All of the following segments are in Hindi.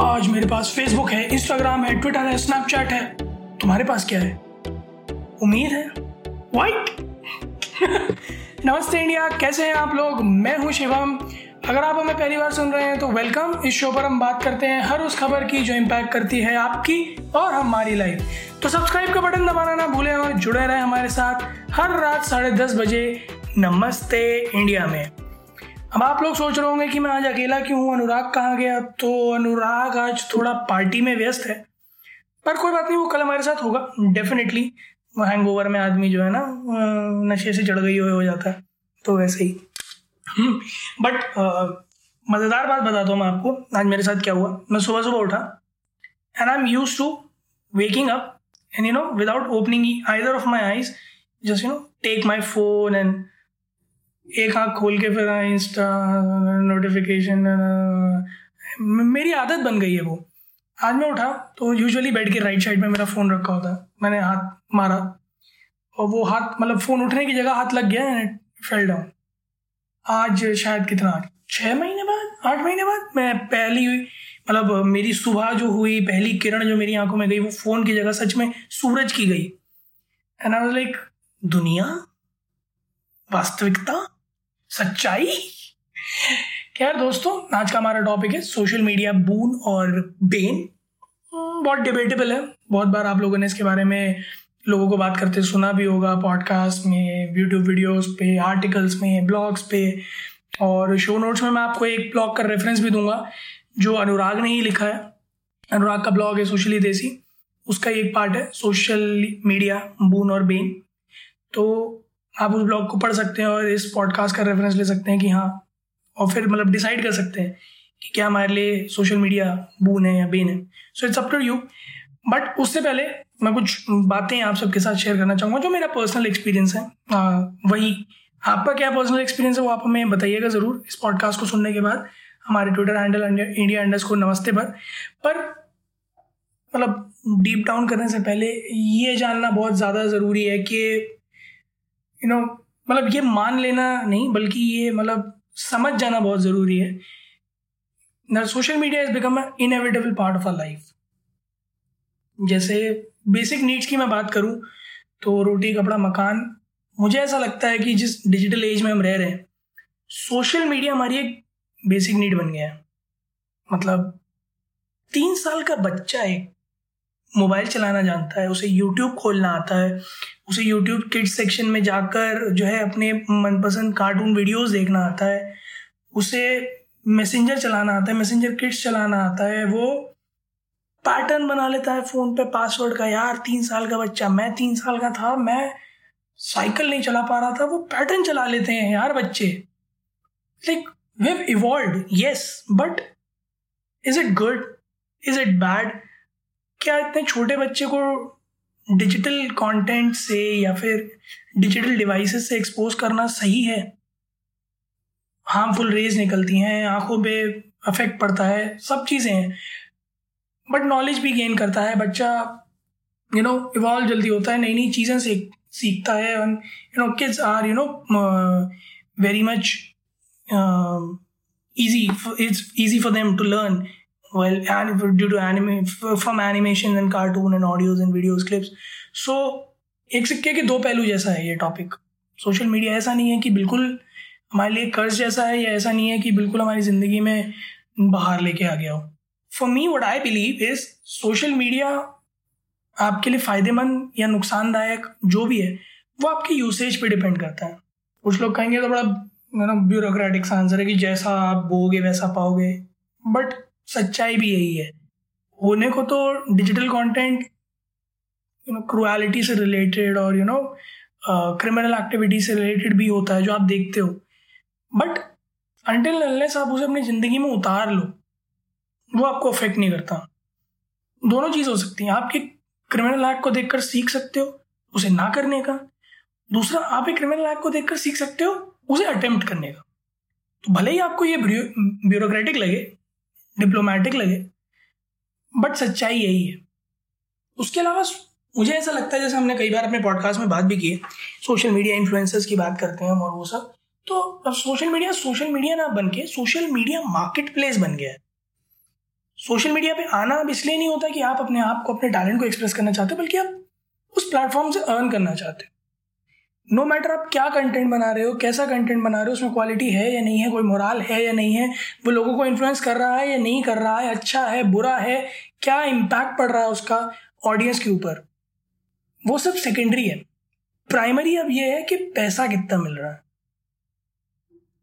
आज मेरे पास फेसबुक है इंस्टाग्राम है ट्विटर है स्नैपचैट है। तुम्हारे पास क्या है? उम्मीद है? वाइट नमस्ते इंडिया, कैसे हैं आप लोग? मैं हूँ शिवम। अगर आप हमें पहली बार सुन रहे हैं तो वेलकम इस शो पर हम बात करते हैं हर उस खबर की जो इम्पैक्ट करती है आपकी और हमारी लाइफ तो सब्सक्राइब का बटन दबाना ना भूलें और जुड़े रहें हमारे साथ हर रात साढ़े दस बजे नमस्ते इंडिया में। अब आप लोग सोच रहे होंगे कि मैं आज अकेला क्यों हूँ? अनुराग कहाँ गया? तो अनुराग आज थोड़ा पार्टी में व्यस्त है। पर कोई बात नहीं वो कल हमारे साथ होगा। डेफिनेटने हैंग ओवर में आदमी जो है ना नशे से चढ़ गई हो जाता है। तो वैसे ही। बट uh, मज़ेदार बात बताता हूँ मैं आपको। आज मेरे साथ क्या हुआ? मैं सुबह सुबह उठा and I am use to waking up and you know without opening either of my eyes just you know take my phone and एक आँख खोल के फिर इंस्टा नोटिफिकेशन मेरी आदत बन गई है वो। आज मैं उठा तो यूजुअली बेड के राइट साइड में मेरा फ़ोन रखा होता। है मैंने हाथ मारा और वो हाथ मतलब फ़ोन उठने की जगह हाथ लग गया एंड फेल डाउन आज शायद कितना छः महीने बाद, आठ महीने बाद मैं पहली मतलब मेरी सुबह जो हुई, पहली किरण जो मेरी आँखों में गई, वो फ़ोन की जगह सच में सूरज की गई। एंड आई वाज लाइक दुनिया? वास्तविकता? सच्चाई। खैर दोस्तों, आज का हमारा टॉपिक है सोशल मीडिया बून और बेन बहुत डिबेटेबल है। बहुत बार आप लोगों ने इसके बारे में लोगों को बात करते सुना भी होगा पॉडकास्ट में यूट्यूब वीडियोस पे आर्टिकल्स में ब्लॉग्स पे। और शो नोट्स में मैं आपको एक ब्लॉग का रेफरेंस भी दूँगा, जो अनुराग ने ही लिखा है। अनुराग का ब्लॉग है सोशली देसी उसका एक पार्ट है सोशल मीडिया बून और बेन तो आप उस ब्लॉग को पढ़ सकते हैं और इस पॉडकास्ट का रेफरेंस ले सकते हैं कि हाँ और फिर मतलब डिसाइड कर सकते हैं कि क्या हमारे लिए सोशल मीडिया बून है या बेन है। So it's up to you but उससे पहले मैं कुछ बातें आप सबके साथ शेयर करना चाहूँगा जो मेरा पर्सनल एक्सपीरियंस है। आ, वही आपका क्या पर्सनल एक्सपीरियंस है वो आप हमें बताइएगा ज़रूर इस पॉडकास्ट को सुनने के बाद। हमारे ट्विटर हैंडल इंडिया अंडर्स को नमस्ते पर। पर मतलब डीप डाउन करने से पहले ये जानना बहुत ज़्यादा ज़रूरी है कि यू नो मतलब ये मान लेना नहीं, बल्कि ये मतलब समझ जाना बहुत ज़रूरी है। Social media is become inevitable part of our life जैसे बेसिक नीड्स की मैं बात करूँ तो रोटी, कपड़ा, मकान, मुझे ऐसा लगता है कि जिस डिजिटल एज में हम रह रहे हैं सोशल मीडिया हमारी एक बेसिक नीड बन गया है। मतलब तीन साल का बच्चा एक मोबाइल चलाना जानता है, उसे यूट्यूब खोलना आता है, उसे यूट्यूब किड्स सेक्शन में जाकर जो है अपने मनपसंद कार्टून वीडियोस देखना आता है, उसे मैसेंजर चलाना आता है मैसेंजर किड्स चलाना आता है, वो पैटर्न बना लेता है फ़ोन पे पासवर्ड का, यार, तीन साल का बच्चा, मैं तीन साल का था, मैं साइकिल नहीं चला पा रहा था। वो पैटर्न चला लेते हैं, यार, बच्चे like we evolve yes but is it good is it bad क्या इतने छोटे बच्चे को डिजिटल कंटेंट से या फिर डिजिटल डिवाइसेस से एक्सपोज करना सही है? हार्मफुल रेज निकलती हैं, आँखों पे अफेक्ट पड़ता है, सब चीज़ें हैं। बट नॉलेज भी गेन करता है, बच्चा यू नो इवॉल्व जल्दी होता है नई नई चीज़ें सीख, सीखता है you know kids are you know very much easy, it's easy for them to learn well and due to anime from animation and cartoon and audios and videos, clips. So, एक सिक्के के दो पहलू जैसा है ये टॉपिक सोशल मीडिया ऐसा नहीं है कि बिल्कुल हमारे लिए कर्ज जैसा है, या ऐसा नहीं है कि बिल्कुल हमारी ज़िंदगी में बाहर लेके आ गया हो. For me what I believe is social media आपके लिए फ़ायदेमंद या नुकसानदायक जो भी है, वो आपकी यूसेज पे डिपेंड करता है. कुछ लोग कहेंगे तो बड़ा ना ब्यूरोक्रेटिक आंसर है कि जैसा आप बोगे वैसा पाओगे. बट सच्चाई भी यही है। होने को तो digital content you know cruelty से रिलेटेड और यू नो क्रिमिनल एक्टिविटी से रिलेटेड भी होता है, जो आप देखते हो। बट अनटिल अनलेस आप उसे अपनी ज़िंदगी में उतार लो, वो आपको अफेक्ट नहीं करता। दोनों चीज़ हो सकती हैं। आपके क्रिमिनल एक्ट को देखकर सीख सकते हो उसे ना करने का। दूसरा, आप एक क्रिमिनल एक्ट को देखकर सीख सकते हो उसे अटेम्प्ट करने का। तो भले ही आपको ये ब्यूरोक्रेटिक लगे डिप्लोमेटिक लगे। बट सच्चाई यही है। उसके अलावा मुझे ऐसा लगता है जैसे हमने कई बार अपने पॉडकास्ट में बात भी की है सोशल मीडिया इन्फ्लुएंसर्स की बात करते हैं हम और वो सब। तो अब सोशल मीडिया सोशल मीडिया ना बन के सोशल मीडिया मार्केट प्लेस बन गया है। सोशल मीडिया पे आना अब इसलिए नहीं होता कि आप अपने आप को, अपने टैलेंट को एक्सप्रेस करना चाहते हो, बल्कि आप उस प्लेटफॉर्म से अर्न करना चाहते हो। नो मैटर आप क्या कंटेंट बना रहे हो, कैसा कंटेंट बना रहे हो, उसमें क्वालिटी है या नहीं है, कोई मोराल है या नहीं है, वो लोगों को इन्फ्लुएंस कर रहा है या नहीं कर रहा है अच्छा है, बुरा है, क्या इम्पैक्ट पड़ रहा है उसका ऑडियंस के ऊपर? वो सब सेकेंडरी है। प्राइमरी अब ये है कि पैसा कितना मिल रहा है।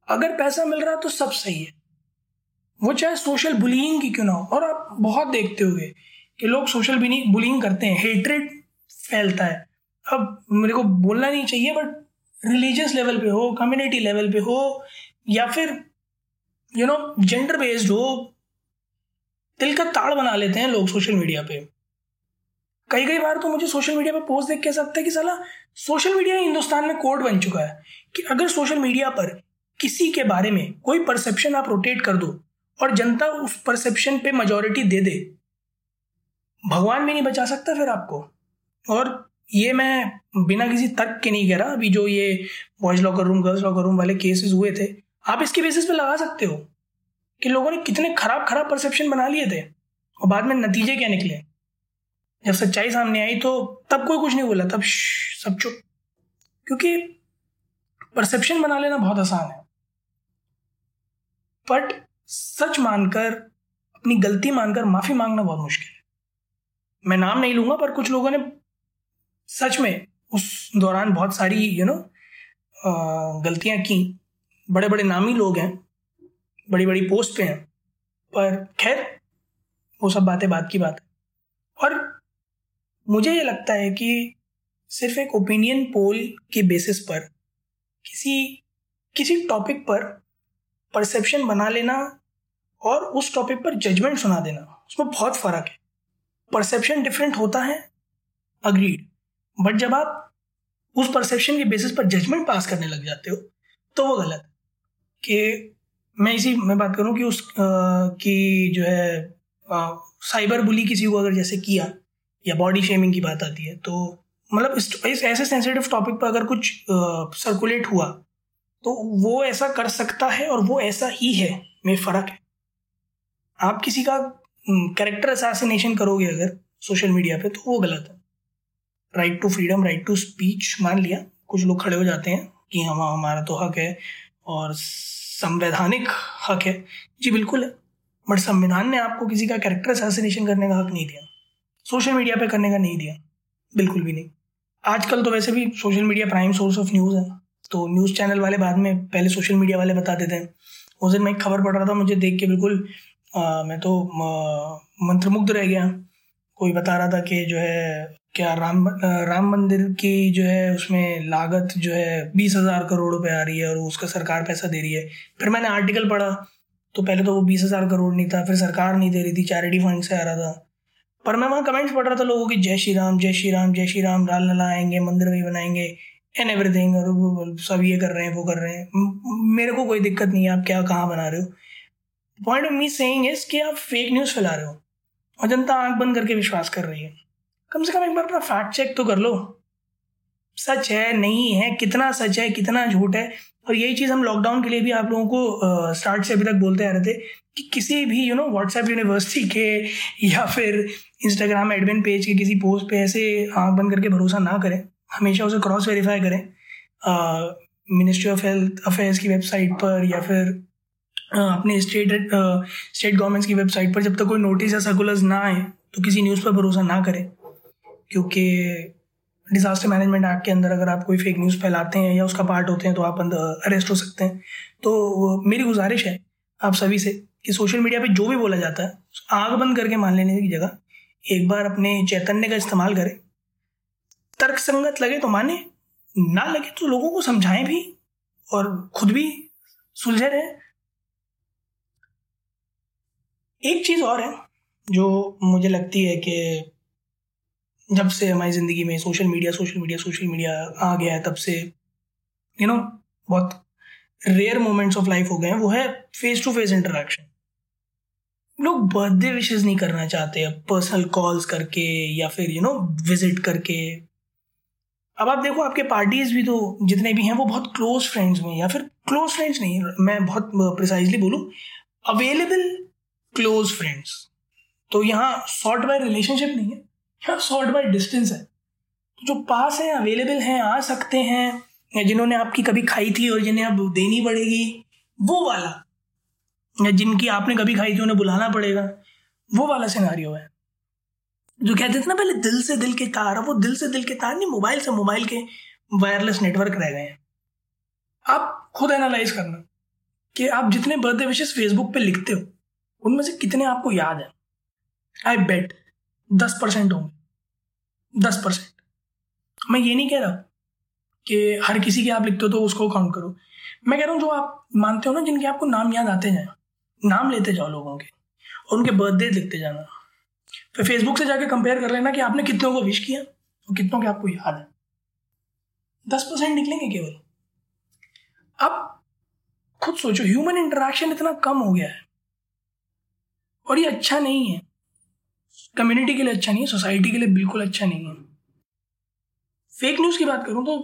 अगर पैसा मिल रहा है तो सब सही है। वो चाहे सोशल बुलिंग की क्यों ना हो, और आप बहुत देखते हुए कि लोग सोशल बुलिंग करते हैं। हेट्रेड फैलता है। अब मेरे को बोलना नहीं चाहिए बट रिलीजियस लेवल पे हो कम्युनिटी लेवल पे हो, या फिर यू नो जेंडर बेस्ड हो, दिल का ताड़ बना लेते हैं लोग सोशल मीडिया पे। कई कई बार तो मुझे सोशल मीडिया पे पोस्ट देख के सकता है कि साला सोशल मीडिया हिंदुस्तान में कोड बन चुका है कि अगर सोशल मीडिया पर किसी के बारे में कोई परसेप्शन आप रोटेट कर दो और जनता उस परसेप्शन पे मेजोरिटी दे दे, भगवान भी नहीं बचा सकता फिर आपको। और ये मैं बिना किसी तर्क के नहीं कह रहा, अभी जो ये boys locker room girls locker room वाले केसेस हुए थे, आप इसके बेसिस पे लगा सकते हो कि लोगों ने कितने खराब खराब परसेप्शन बना लिए थे और बाद में नतीजे क्या निकले। जब सच्चाई सामने आई तो तब कोई कुछ नहीं बोला, तब सब चुप। क्योंकि परसेप्शन बना लेना बहुत आसान है। बट सच मानकर, अपनी गलती मानकर माफ़ी मांगना बहुत मुश्किल है। मैं नाम नहीं लूँगा, पर कुछ लोगों ने सच में उस दौरान बहुत सारी यू you नो know, गलतियाँ की। बड़े बड़े नामी लोग हैं बड़ी बड़ी पोस्ट पे हैं। पर खैर वो सब बातें बात की बात है। और मुझे ये लगता है कि सिर्फ़ एक ओपिनियन पोल के बेसिस पर किसी किसी टॉपिक पर परसेप्शन बना लेना और उस टॉपिक पर जजमेंट सुना देना उसमें बहुत फ़र्क है। परसेप्शन डिफरेंट होता है अग्रीड बट जब आप उस परसेप्शन के बेसिस पर जजमेंट पास करने लग जाते हो तो वो गलत कि मैं इसी मैं बात करूँ कि उस आ, की जो है आ, साइबर बुली किसी को अगर जैसे किया या बॉडी शेमिंग की बात आती है तो मतलब इस, इस ऐसे सेंसिटिव टॉपिक पर अगर कुछ सर्कुलेट हुआ तो वो ऐसा कर सकता है और वो ऐसा ही है में फ़र्क है। आप किसी का कैरेक्टर असैसिनेशन करोगे अगर सोशल मीडिया पे तो वो गलत है। Right to freedom right to speech मान लिया। कुछ लोग खड़े हो जाते हैं कि हम हमारा तो हक है और संवैधानिक हक है। जी बिल्कुल है। बट संविधान ने आपको किसी का कैरेक्टर असैसिनेशन करने का हक नहीं दिया। सोशल मीडिया पे करने का नहीं दिया। बिल्कुल भी नहीं। आजकल तो वैसे भी social media prime source of news है। तो न्यूज़ चैनल वाले बाद में पहले सोशल मीडिया वाले बता देते हैं। उस दिन मैं एक खबर पढ़ रहा था मुझे देख के बिल्कुल आ, मैं तो मंत्रमुग्ध रह गया। कोई बता रहा था कि जो है क्या राम राम मंदिर की जो है उसमें लागत जो है बीस हज़ार करोड़ रुपए आ रही है और उसका सरकार पैसा दे रही है। फिर मैंने आर्टिकल पढ़ा तो पहले तो वो बीस हज़ार करोड़ नहीं था, फिर सरकार नहीं दे रही थी चैरिटी फंड से आ रहा था। पर मैं वहाँ कमेंट्स पढ़ रहा था लोगों की, जय श्री राम, जय श्री राम, जय श्री राम, लाल लला आएँगे, मंदिर वही बनाएँगे एंड एवरीथिंग और सब ये कर रहे हैं, वो कर रहे हैं। मेरे को कोई दिक्कत नहीं है, आप क्या, कहाँ बना रहे हो? Point of me saying is कि आप फेक न्यूज़ फैला रहे हो, और जनता आँख बंद करके विश्वास कर रही है। कम से कम एक बार अपना फैक्ट चेक तो कर लो। सच है, नहीं है, कितना सच है, कितना झूठ है, और यही चीज़ हम लॉकडाउन के लिए भी आप लोगों को स्टार्ट से अभी तक बोलते आ रहे थे कि किसी भी यू नो व्हाट्सएप यूनिवर्सिटी के या फिर इंस्टाग्राम एडमिन पेज के किसी पोस्ट पे ऐसे आँख बंद करके भरोसा ना करें। हमेशा उसे क्रॉस वेरीफाई करें। मिनिस्ट्री ऑफ़ हेल्थ अफेयर्स की वेबसाइट पर या फिर अपने स्टेट स्टेट गवर्नमेंट्स की वेबसाइट पर जब तक कोई नोटिस या सर्कुलर्स ना आए तो किसी न्यूज़ पर भरोसा ना करें। क्योंकि डिज़ास्टर मैनेजमेंट एक्ट के अंदर अगर आप कोई फेक न्यूज़ फैलाते हैं या उसका पार्ट होते हैं तो आप अंदर अरेस्ट हो सकते हैं। तो मेरी गुजारिश है आप सभी से कि सोशल मीडिया पे जो भी बोला जाता है, आग बंद करके मान लेने की जगह एक बार अपने चैतन्य का इस्तेमाल करें। तर्क संगत लगे तो माने, ना लगे तो लोगों को समझाएँ भी और खुद भी सुलझे रहे। एक चीज़ और है, जो मुझे लगती है कि जब से हमारी ज़िंदगी में social media social media social media आ गया है, तब से यू नो बहुत रेयर मोमेंट्स ऑफ़ लाइफ हो गए हैं। वो है फेस टू फेस इंटरेक्शन लोग बर्थडे विशेज नहीं करना चाहते, अब पर्सनल कॉल्स करके या फिर यू नो विज़िट करके। अब आप देखो, आपके पार्टीज़ भी तो जितने भी हैं, वो बहुत क्लोज फ्रेंड्स में या फिर क्लोज फ्रेंड्स नहीं, मैं बहुत प्रिसाइजली बोलूँ अवेलेबल क्लोज फ्रेंड्स तो यहाँ सॉर्ट बाय रिलेशनशिप नहीं है। यहाँ सॉर्ट बाय डिस्टेंस है? तो जो पास है अवेलेबल हैं, आ सकते हैं, या जिन्होंने आपकी कभी खाई थी और जिन्हें अब देनी पड़ेगी, वो वाला, या जिनकी आपने कभी खाई थी, उन्हें बुलाना पड़ेगा, वो वाला सिनारियो है। जो कहते थे ना पहले दिल से दिल के तार वो दिल से दिल के तार नहीं मोबाइल से मोबाइल के वायरलेस नेटवर्क रह गए हैं। आप खुद एनालाइज करना कि आप जितने बर्थडे विशेष फेसबुक पे लिखते हो, उनमें से कितने आपको याद है? आई बेट दस परसेंट होंगे। दस परसेंट। मैं ये नहीं कह रहा कि हर किसी के आप लिखते हो तो उसको काउंट करो। मैं कह रहा हूँ जो आप मानते हो ना, जिनके आपको नाम याद आते जाए, नाम लेते जाओ लोगों के और उनके बर्थडे लिखते जाना। फिर फेसबुक से जाके कंपेयर कर लेना कि आपने कितनों को विश किया और कितनों के आपको याद है। दस परसेंट निकलेंगे केवल। अब खुद सोचो ह्यूमन इंटरेक्शन इतना कम हो गया है। और ये अच्छा नहीं है। कम्युनिटी के लिए अच्छा नहीं है सोसाइटी के लिए बिल्कुल अच्छा नहीं है। फेक न्यूज़ की बात करूँ तो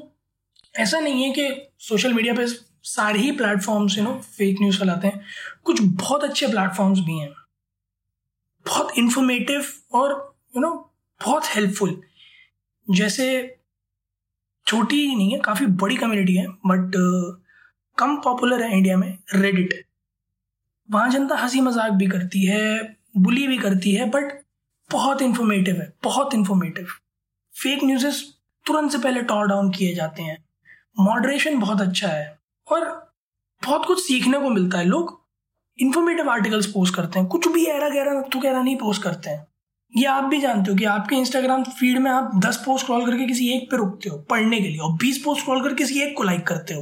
ऐसा नहीं है कि सोशल मीडिया पे सारे ही platforms you know fake news फैलाते हैं। कुछ बहुत अच्छे प्लेटफॉर्म्स भी हैं। बहुत इंफॉर्मेटिव और यू नो बहुत हेल्पफुल जैसे छोटी ही नहीं है काफ़ी बड़ी कम्युनिटी है बट uh, कम पॉपुलर है इंडिया में रेडिट वहाँ जनता हँसी मज़ाक भी करती है बुली भी करती है बट बहुत इंफॉर्मेटिव है, बहुत इंफॉर्मेटिव फेक न्यूज़ तुरंत से पहले टॉर डाउन किए जाते हैं। मॉडरेशन बहुत अच्छा है और बहुत कुछ सीखने को मिलता है। लोग इन्फॉर्मेटिव आर्टिकल्स पोस्ट करते हैं। कुछ भी ऐरा गहरा तो गहरा नहीं पोस्ट करते हैं। ये आप भी जानते हो कि आपके इंस्टाग्राम फ़ीड में आप दस पोस्ट क्रॉल करके किसी एक पे रुकते हो पढ़ने के लिए और बीस पोस्ट क्रॉल करके किसी एक को लाइक करते हो।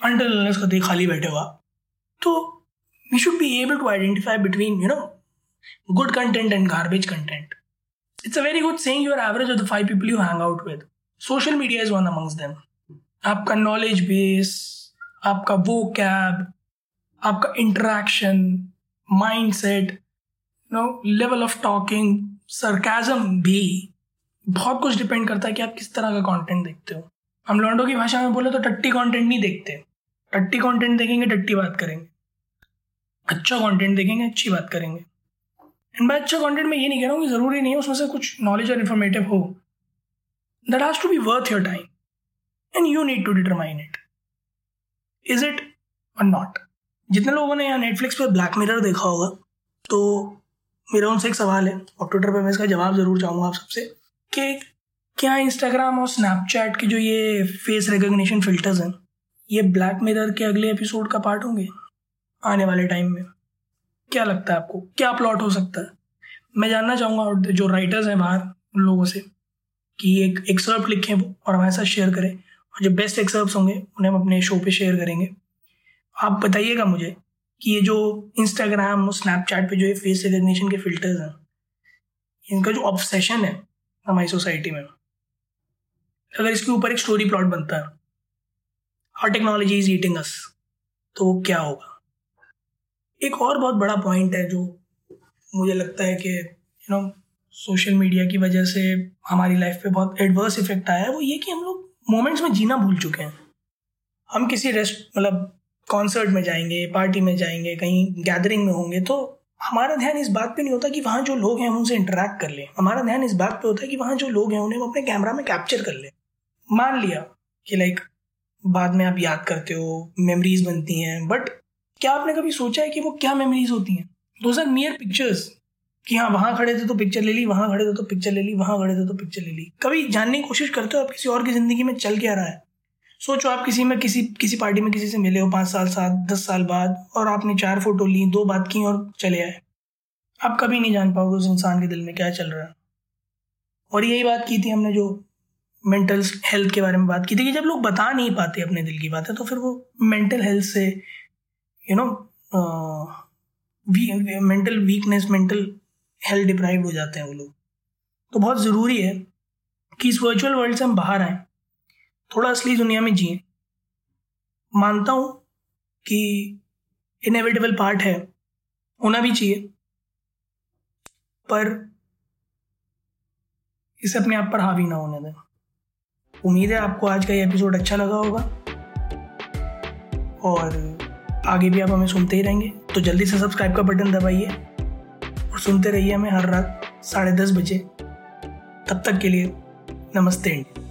अंडर खाली बैठे हुआ तो we should be able to identify between you know good content and garbage content it's a very good saying your average of the five people you hang out with social media is one amongst them आपका नॉलेज बेस आपका वो कैब आपका interaction mind set no level of talking sarcasm भी, बहुत कुछ डिपेंड करता है कि आप किस तरह का कंटेंट देखते हो। हम लॉन्डो की भाषा में बोले तो टट्टी कंटेंट नहीं देखते। टट्टी कंटेंट देखेंगे, टट्टी बात करेंगे। अच्छा कंटेंट देखेंगे, अच्छी बात करेंगे। एंड बाय अच्छा कंटेंट में ये नहीं कह रहा हूँ कि ज़रूरी नहीं है, उसमें से कुछ नॉलेज और इन्फॉर्मेटिव हो। That has to be worth your time and you need to determine it is it और नॉट जितने लोगों ने यहाँ नेटफ्लिक्स पर ब्लैक मिरर देखा होगा तो मेरा उनसे एक सवाल है, और ट्विटर पर मैं इसका जवाब ज़रूर चाहूँगा आप सबसे, कि क्या इंस्टाग्राम और स्नैपचैट के जो ये फेस रिकग्निशन फिल्टर्स हैं, ये ब्लैक मिरर के अगले एपिसोड का पार्ट होंगे आने वाले टाइम में? क्या लगता है आपको? क्या प्लॉट हो सकता है? मैं जानना चाहूँगा जो राइटर्स हैं बाहर, उन लोगों से, कि एक एक्सर्प लिखें और हमारे साथ शेयर करें। और जो बेस्ट एक्सर्प्ट होंगे, उन्हें हम अपने शो पे शेयर करेंगे। आप बताइएगा मुझे कि ये जो इंस्टाग्राम और स्नैपचैट पे जो ये फेस रिकग्निशन के फिल्टर्स हैं, इनका जो ऑब्सेशन है हमारी सोसाइटी में, अगर इसके ऊपर एक स्टोरी प्लॉट बनता है how technology is eating us तो वो क्या होगा? एक और बहुत बड़ा पॉइंट है जो मुझे लगता है कि यू नो सोशल मीडिया की वजह से हमारी लाइफ पे बहुत एडवर्स इफ़ेक्ट आया है, वो ये कि हम लोग मोमेंट्स में जीना भूल चुके हैं। हम किसी रेस्ट मतलब कॉन्सर्ट में जाएँगे पार्टी में जाएँगे, कहीं गैदरिंग में होंगे तो हमारा ध्यान इस बात पे नहीं होता कि वहाँ जो लोग हैं उनसे इंटरेक्ट कर लें। हमारा ध्यान इस बात पे होता है कि वहाँ जो लोग हैं उन्हें हम अपने कैमरा में कैप्चर कर लें। मान लिया कि लाइक बाद में आप याद करते हो मेमोरीज बनती हैं बट क्या आपने कभी सोचा है कि वो क्या मेमोरीज होती हैं? दोज आर मियर पिक्चर्स कि हाँ वहाँ खड़े थे तो पिक्चर ले ली, वहाँ खड़े थे तो पिक्चर ले ली, वहाँ खड़े थे तो पिक्चर ले ली। कभी जानने की कोशिश करते हो आप किसी और की ज़िंदगी में चल क्या रहा है? सोचो आप किसी में, किसी किसी पार्टी में किसी से मिले हो पाँच साल, सात, दस साल बाद और आपने चार फ़ोटो ली, दो बात की और चले आए। आप कभी नहीं जान पाओगे उस इंसान के दिल में क्या चल रहा है। और यही बात की थी हमने जो मेंटल हेल्थ के बारे में बात की थी कि जब लोग बता नहीं पाते अपने दिल की बातें तो फिर वो मेंटल हेल्थ से you know mental weakness mental health deprive हो जाते हैं वो लोग। तो बहुत ज़रूरी है कि इस वर्चुअल वर्ल्ड से हम बाहर आए, थोड़ा असली दुनिया में जिए। मानता हूँ कि इनएविटेबल पार्ट है, होना भी चाहिए, पर इसे अपने आप पर हावी ना होने दें। उम्मीद है आपको आज का ये एपिसोड अच्छा लगा होगा। और आगे भी आप हमें सुनते ही रहेंगे। तो जल्दी से सब्सक्राइब का बटन दबाइए। और सुनते रहिए हमें हर रात साढ़े दस बजे। तब तक के लिए नमस्ते। इंडिया